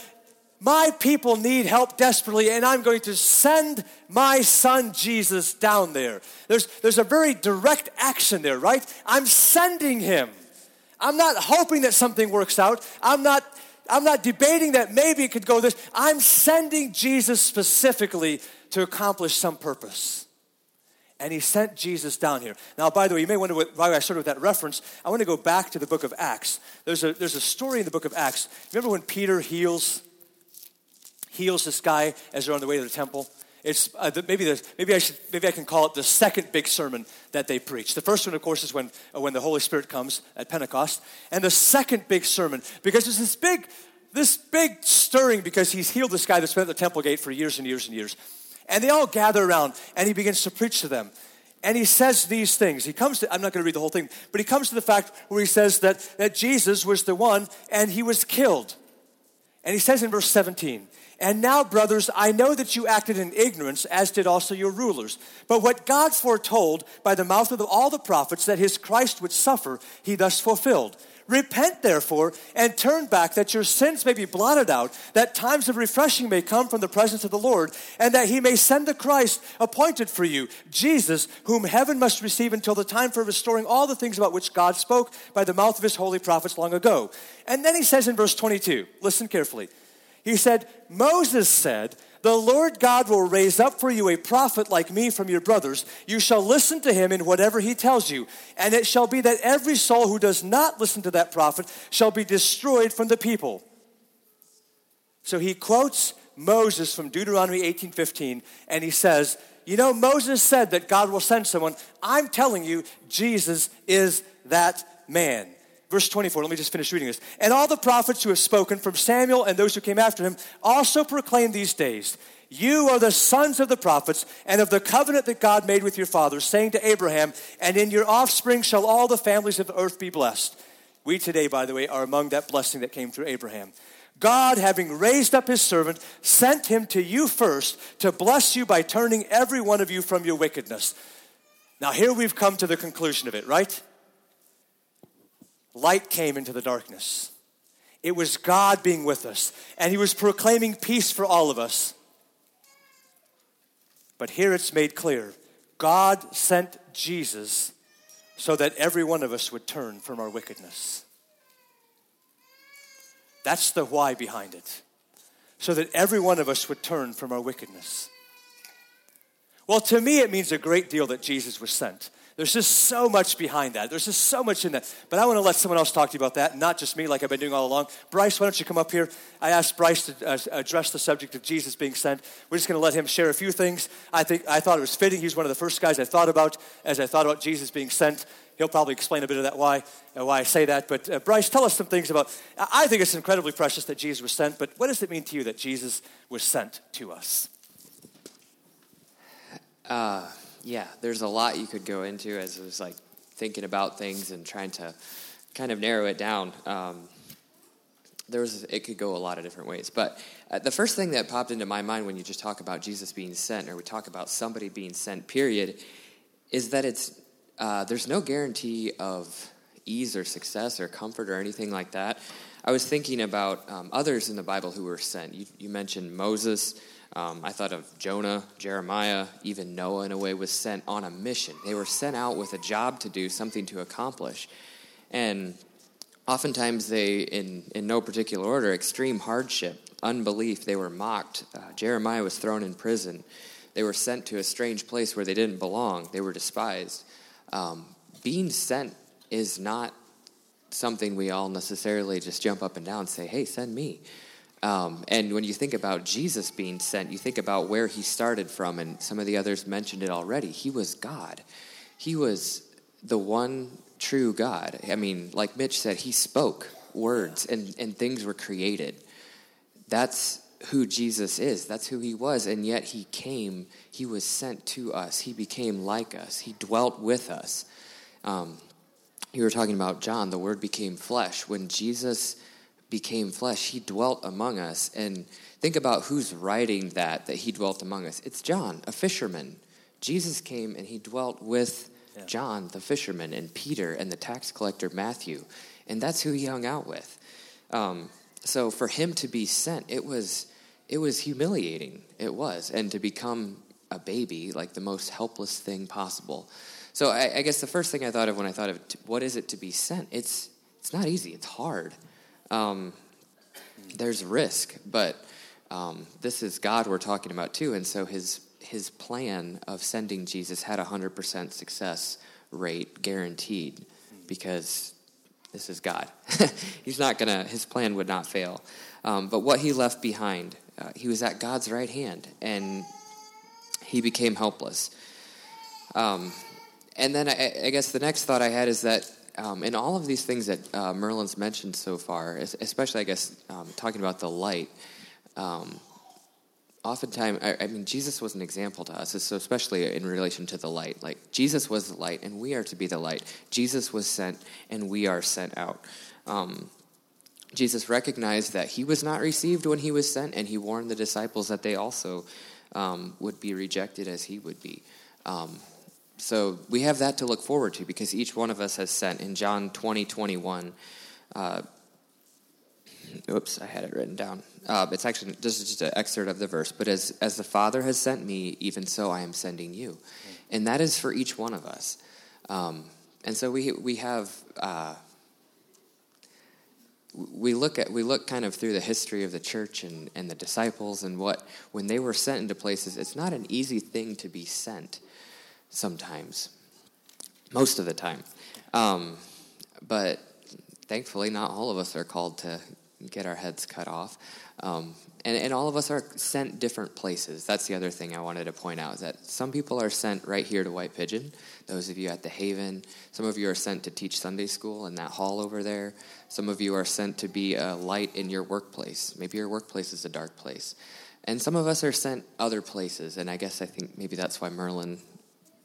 my people need help desperately, and I'm going to send my son Jesus down there. There's, there's a very direct action there, right? I'm sending him. I'm not hoping that something works out. I'm not I'm not debating that maybe it could go this. I'm sending Jesus specifically to accomplish some purpose. And he sent Jesus down here. Now, by the way, you may wonder why I started with that reference. I want to go back to the book of Acts. There's a, there's a story in the book of Acts. Remember when Peter heals, heals this guy as they're on the way to the temple? It's uh, maybe the, maybe I should maybe I can call it the second big sermon that they preach. The first one, of course, is when uh, when the Holy Spirit comes at Pentecost, and the second big sermon because there's this big this big stirring because he's healed this guy that's been at the temple gate for years and years and years. And they all gather around and he begins to preach to them. And he says these things. He comes to, I'm not going to read the whole thing, but he comes to the fact where he says that, that Jesus was the one and he was killed. And he says in verse 17, and now, brothers, I know that you acted in ignorance, as did also your rulers. But what God foretold by the mouth of all the prophets that his Christ would suffer, he thus fulfilled. Repent, therefore, and turn back, that your sins may be blotted out, that times of refreshing may come from the presence of the Lord, and that he may send the Christ appointed for you, Jesus, whom heaven must receive until the time for restoring all the things about which God spoke by the mouth of his holy prophets long ago. And then he says in verse 22, listen carefully. He said, Moses said, the Lord God will raise up for you a prophet like me from your brothers. You shall listen to him in whatever he tells you. And it shall be that every soul who does not listen to that prophet shall be destroyed from the people. So he quotes Moses from Deuteronomy 18:15 and he says, "You know Moses said that God will send someone. I'm telling you Jesus is that man." Verse 24, let me just finish reading this. And all the prophets who have spoken from Samuel and those who came after him also proclaim these days You are the sons of the prophets and of the covenant that God made with your fathers, saying to Abraham, And in your offspring shall all the families of the earth be blessed. We today, by the way, are among that blessing that came through Abraham. God, having raised up his servant, sent him to you first to bless you by turning every one of you from your wickedness. Now, here we've come to the conclusion of it, right? Light came into the darkness. It was God being with us, and He was proclaiming peace for all of us. But here it's made clear God sent Jesus so that every one of us would turn from our wickedness. That's the why behind it. So that every one of us would turn from our wickedness. Well, to me, it means a great deal that Jesus was sent. There's just so much behind that. There's just so much in that. But I want to let someone else talk to you about that, not just me, like I've been doing all along. Bryce, why don't you come up here? I asked Bryce to uh, address the subject of Jesus being sent. We're just going to let him share a few things. I think I thought it was fitting. He's one of the first guys I thought about as I thought about Jesus being sent. He'll probably explain a bit of that why uh, why I say that. But uh, Bryce, tell us some things about. I think it's incredibly precious that Jesus was sent. But what does it mean to you that Jesus was sent to us? Uh, yeah, there's a lot you could go into as I was like thinking about things and trying to kind of narrow it down. Um, there was it could go a lot of different ways, but uh, the first thing that popped into my mind when you just talk about Jesus being sent, or we talk about somebody being sent, period, is that it's uh, there's no guarantee of ease or success or comfort or anything like that. I was thinking about um, others in the Bible who were sent. You, you mentioned Moses. Um, I thought of Jonah, Jeremiah, even Noah, in a way, was sent on a mission. They were sent out with a job to do, something to accomplish. And oftentimes, they, in, in no particular order, extreme hardship, unbelief, they were mocked. Uh, Jeremiah was thrown in prison. They were sent to a strange place where they didn't belong, they were despised. Um, being sent is not something we all necessarily just jump up and down and say, hey, send me. Um, and when you think about Jesus being sent, you think about where he started from, and some of the others mentioned it already. He was God, he was the one true God. I mean, like Mitch said, he spoke words and, and things were created. That's who Jesus is. That's who he was. And yet he came, he was sent to us. He became like us, he dwelt with us. Um, you were talking about John, the word became flesh. When Jesus became flesh, he dwelt among us. And think about who's writing that, that he dwelt among us. It's John, a fisherman. Jesus came and he dwelt with yeah. John, the fisherman, and Peter and the tax collector, Matthew. And that's who he hung out with. Um, so for him to be sent, it was, it was humiliating. It was. And to become a baby, like the most helpless thing possible. So I, I guess the first thing I thought of when I thought of what is it to be sent, it's, it's not easy, it's hard um, there's risk, but um, this is God we're talking about too, and so his his plan of sending Jesus had a hundred percent success rate guaranteed because this is God. He's not gonna. His plan would not fail. Um, but what he left behind, uh, he was at God's right hand, and he became helpless. Um, and then I, I, guess the next thought I had is that um, and all of these things that uh, Merlin's mentioned so far, especially, I guess, um, talking about the light, um, oftentimes, I, I, mean, Jesus was an example to us, so especially in relation to the light. Like, Jesus was the light, and we are to be the light. Jesus was sent, and we are sent out. Um, Jesus recognized that he was not received when he was sent, and he warned the disciples that they also um, would be rejected as he would be. Um, so we have that to look forward to because each one of us has sent. In John 20, 21, uh, oops, I had it written down. Uh, it's actually this is just an excerpt of the verse. But as, as the Father has sent me, even so I am sending you. And that is for each one of us. Um, and so we, we have. Uh, we look at we look kind of through the history of the church and, and the disciples and what when they were sent into places it's not an easy thing to be sent sometimes most of the time. Um, but thankfully not all of us are called to get our heads cut off. Um, and, and all of us are sent different places. That's the other thing i wanted to point out is that some people are sent right here to white pigeon. Those of you at the haven some of you are sent to teach sunday school in that hall over there. Some of you are sent to be a light in your workplace. Maybe your workplace is a dark place. And some of us are sent other places, and I guess I think maybe that's why Merlin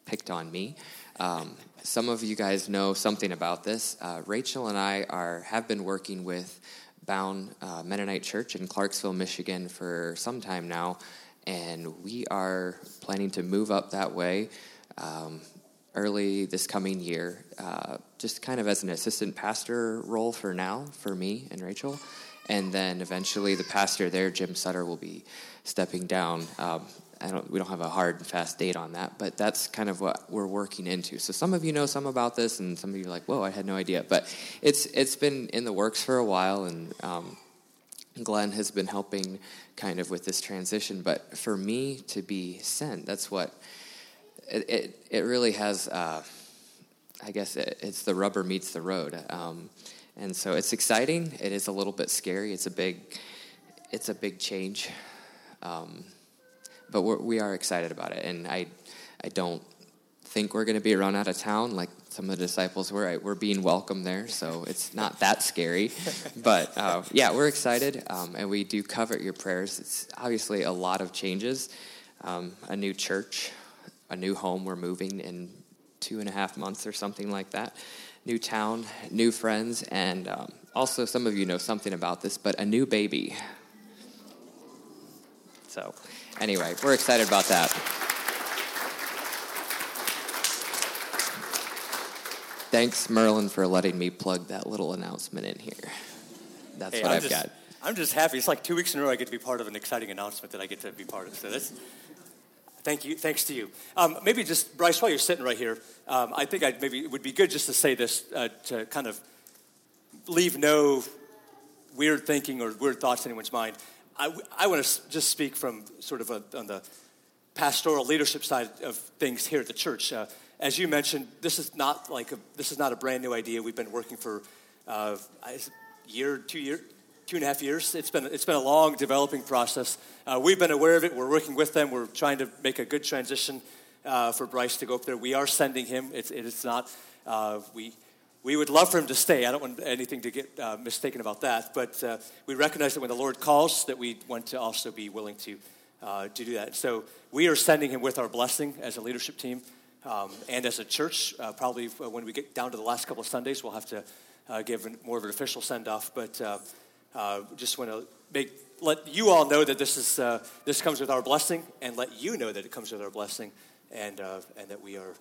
picked on me. Um, some of you guys know something about this. Uh, Rachel and I are have been working with Bound uh, Mennonite Church in Clarksville, Michigan, for some time now, and we are planning to move up that way. Um, early this coming year, uh, just kind of as an assistant pastor role for now for me and Rachel. And then eventually the pastor there, Jim Sutter, will be stepping down. Um, I don't, we don't have a hard and fast date on that, but that's kind of what we're working into. So some of you know some about this, and some of you are like, "Whoa, I had no idea." But it's it's been in the works for a while, and um, Glenn has been helping kind of with this transition. But for me to be sent, that's what it, it, it really has, uh, I guess it, it's the rubber meets the road. Um, and so it's exciting. It is a little bit scary. It's a big, it's a big change. Um, but we're, we are excited about it. And I, I don't think we're going to be run out of town like some of the disciples were. I, we're being welcomed there, so it's not that scary. but uh, yeah, we're excited, um, and we do covet your prayers. It's obviously a lot of changes, um, a new church, a new home. We're moving in two and a half months or something like that. New town, new friends, and um, also some of you know something about this, but a new baby. So, anyway, we're excited about that. Thanks, Merlin, for letting me plug that little announcement in here. That's hey, what i have just, got. I'm just happy. It's like two weeks in a row I get to be part of an exciting announcement that I get to be part of. So that's Thank you. Thanks to you. Um, maybe just, Bryce, while you're sitting right here, um, I think I'd, maybe it would be good just to say this uh, to kind of leave no weird thinking or weird thoughts in anyone's mind. I, I want to just speak from sort of a, on the pastoral leadership side of things here at the church. Uh, as you mentioned, this is not like a, this is not a brand new idea. We've been working for uh, a year, two year, two and a half years. It's been, it's been a long developing process. Uh, we've been aware of it. We're working with them. We're trying to make a good transition uh, for Bryce to go up there. We are sending him. It's, it's not, uh, we, we would love for him to stay. I don't want anything to get uh, mistaken about that. But uh, we recognize that when the Lord calls, that we want to also be willing to, uh, to do that. So we are sending him with our blessing as a leadership team. Um, and as a church, probably when we get down to the last couple of Sundays, we'll have to give more of an official send off. But uh, just want to make let you all know that this is uh, this comes with our blessing, and let you know that it comes with our blessing, and uh, and that we are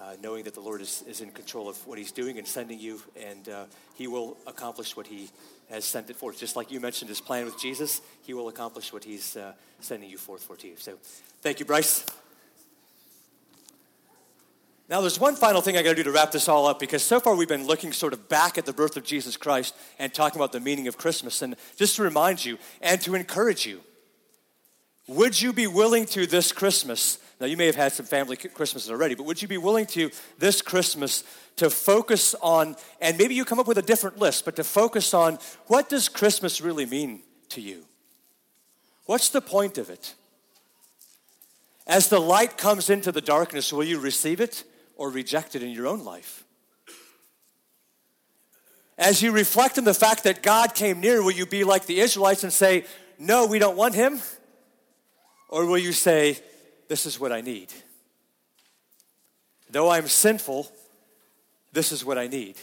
uh, knowing that the Lord is, is in control of what He's doing and sending you, and uh, He will accomplish what He has sent it forth. Just like you mentioned His plan with Jesus, He will accomplish what He's uh, sending you forth for to you. So, thank you, Bryce. Now, there's one final thing I got to do to wrap this all up because so far we've been looking sort of back at the birth of Jesus Christ and talking about the meaning of Christmas. And just to remind you and to encourage you, would you be willing to this Christmas? Now, you may have had some family Christmases already, but would you be willing to this Christmas to focus on, and maybe you come up with a different list, but to focus on what does Christmas really mean to you? What's the point of it? As the light comes into the darkness, will you receive it? or reject it in your own life? As you reflect on the fact that God came near, will you be like the Israelites and say, No, we don't want him? Or will you say, This is what I need? Though I'm sinful, this is what I need.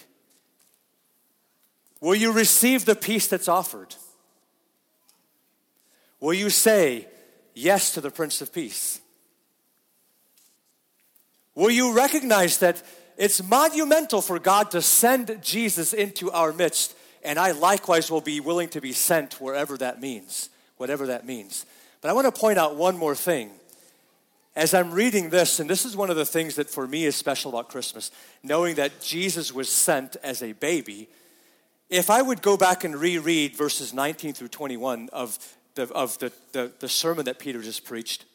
Will you receive the peace that's offered? Will you say yes to the Prince of Peace? Will you recognize that it's monumental for God to send Jesus into our midst, and I likewise will be willing to be sent wherever that means, whatever that means. But I want to point out one more thing. As I'm reading this, and this is one of the things that for me is special about Christmas, knowing that Jesus was sent as a baby. If I would go back and reread verses 19 through 21 of the, of the, the, the sermon that Peter just preached,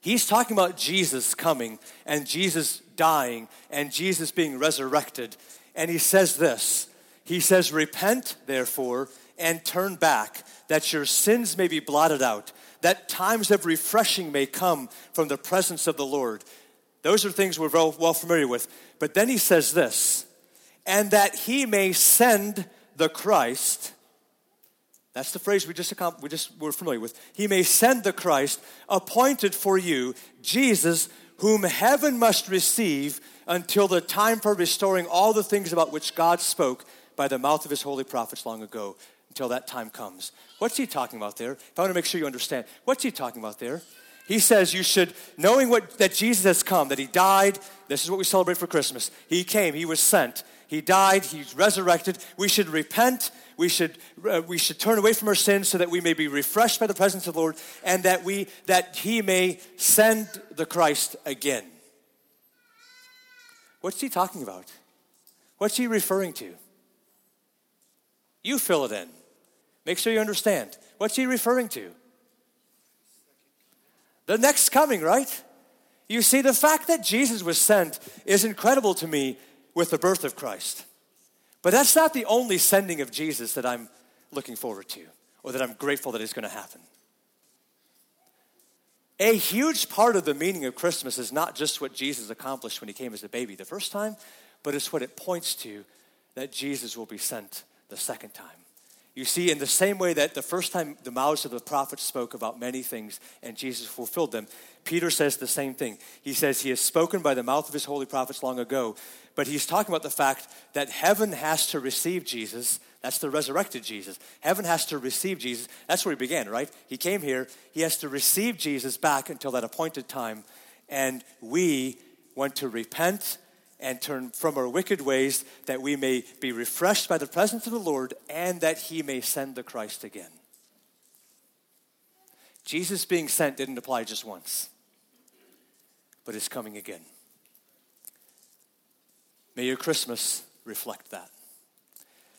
he's talking about Jesus coming and Jesus dying and Jesus being resurrected. And he says this He says, Repent, therefore, and turn back, that your sins may be blotted out, that times of refreshing may come from the presence of the Lord. Those are things we're well, well familiar with. But then he says this, and that he may send the Christ. That's the phrase we just, we just were familiar with. He may send the Christ appointed for you, Jesus, whom heaven must receive until the time for restoring all the things about which God spoke by the mouth of his holy prophets long ago, until that time comes. What's he talking about there? If I want to make sure you understand, what's he talking about there? He says you should, knowing what, that Jesus has come, that he died, this is what we celebrate for Christmas. He came, he was sent, he died, he's resurrected. We should repent, we should, uh, we should turn away from our sins so that we may be refreshed by the presence of the Lord and that, we, that he may send the Christ again. What's he talking about? What's he referring to? You fill it in. Make sure you understand. What's he referring to? The next coming, right? You see, the fact that Jesus was sent is incredible to me with the birth of Christ. But that's not the only sending of Jesus that I'm looking forward to or that I'm grateful that is going to happen. A huge part of the meaning of Christmas is not just what Jesus accomplished when he came as a baby the first time, but it's what it points to that Jesus will be sent the second time. You see, in the same way that the first time the mouths of the prophets spoke about many things and Jesus fulfilled them, Peter says the same thing. He says he has spoken by the mouth of his holy prophets long ago, but he's talking about the fact that heaven has to receive Jesus. That's the resurrected Jesus. Heaven has to receive Jesus. That's where he began, right? He came here. He has to receive Jesus back until that appointed time. And we want to repent and turn from our wicked ways that we may be refreshed by the presence of the Lord and that he may send the Christ again. Jesus being sent didn't apply just once, but is coming again. May your Christmas reflect that.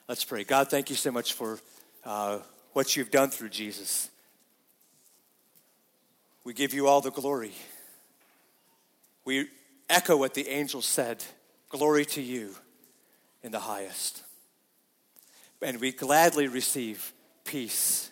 Let's pray. God, thank you so much for uh, what you've done through Jesus. We give you all the glory. We echo what the angel said Glory to you in the highest. And we gladly receive peace.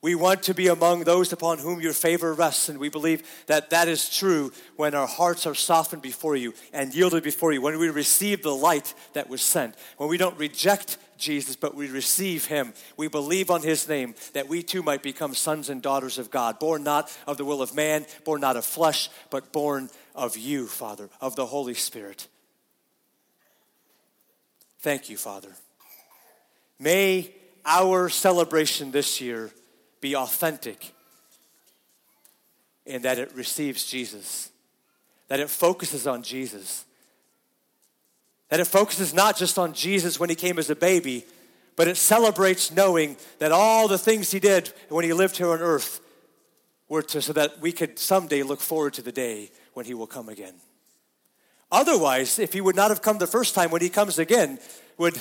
We want to be among those upon whom your favor rests, and we believe that that is true when our hearts are softened before you and yielded before you, when we receive the light that was sent, when we don't reject Jesus, but we receive him. We believe on his name that we too might become sons and daughters of God, born not of the will of man, born not of flesh, but born of you, Father, of the Holy Spirit. Thank you, Father. May our celebration this year be authentic in that it receives Jesus, that it focuses on Jesus, that it focuses not just on Jesus when he came as a baby, but it celebrates knowing that all the things he did when he lived here on earth were to, so that we could someday look forward to the day when he will come again. Otherwise, if he would not have come the first time, when he comes again, would,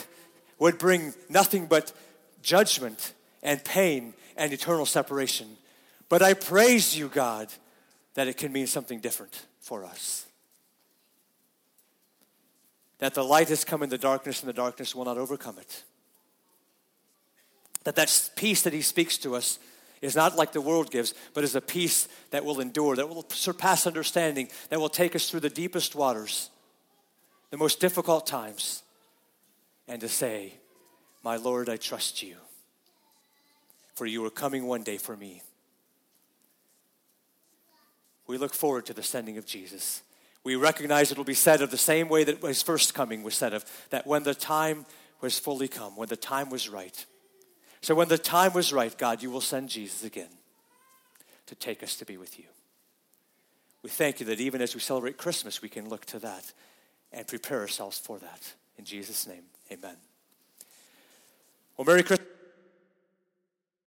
would bring nothing but judgment and pain and eternal separation. But I praise you, God, that it can mean something different for us. That the light has come in the darkness and the darkness will not overcome it. That that peace that he speaks to us is not like the world gives, but is a peace that will endure, that will surpass understanding, that will take us through the deepest waters, the most difficult times, and to say, My Lord, I trust you, for you are coming one day for me. We look forward to the sending of Jesus. We recognize it will be said of the same way that his first coming was said of, that when the time was fully come, when the time was right. So when the time was right, God, you will send Jesus again to take us to be with you. We thank you that even as we celebrate Christmas, we can look to that and prepare ourselves for that. In Jesus' name, amen. Well, Merry Christmas.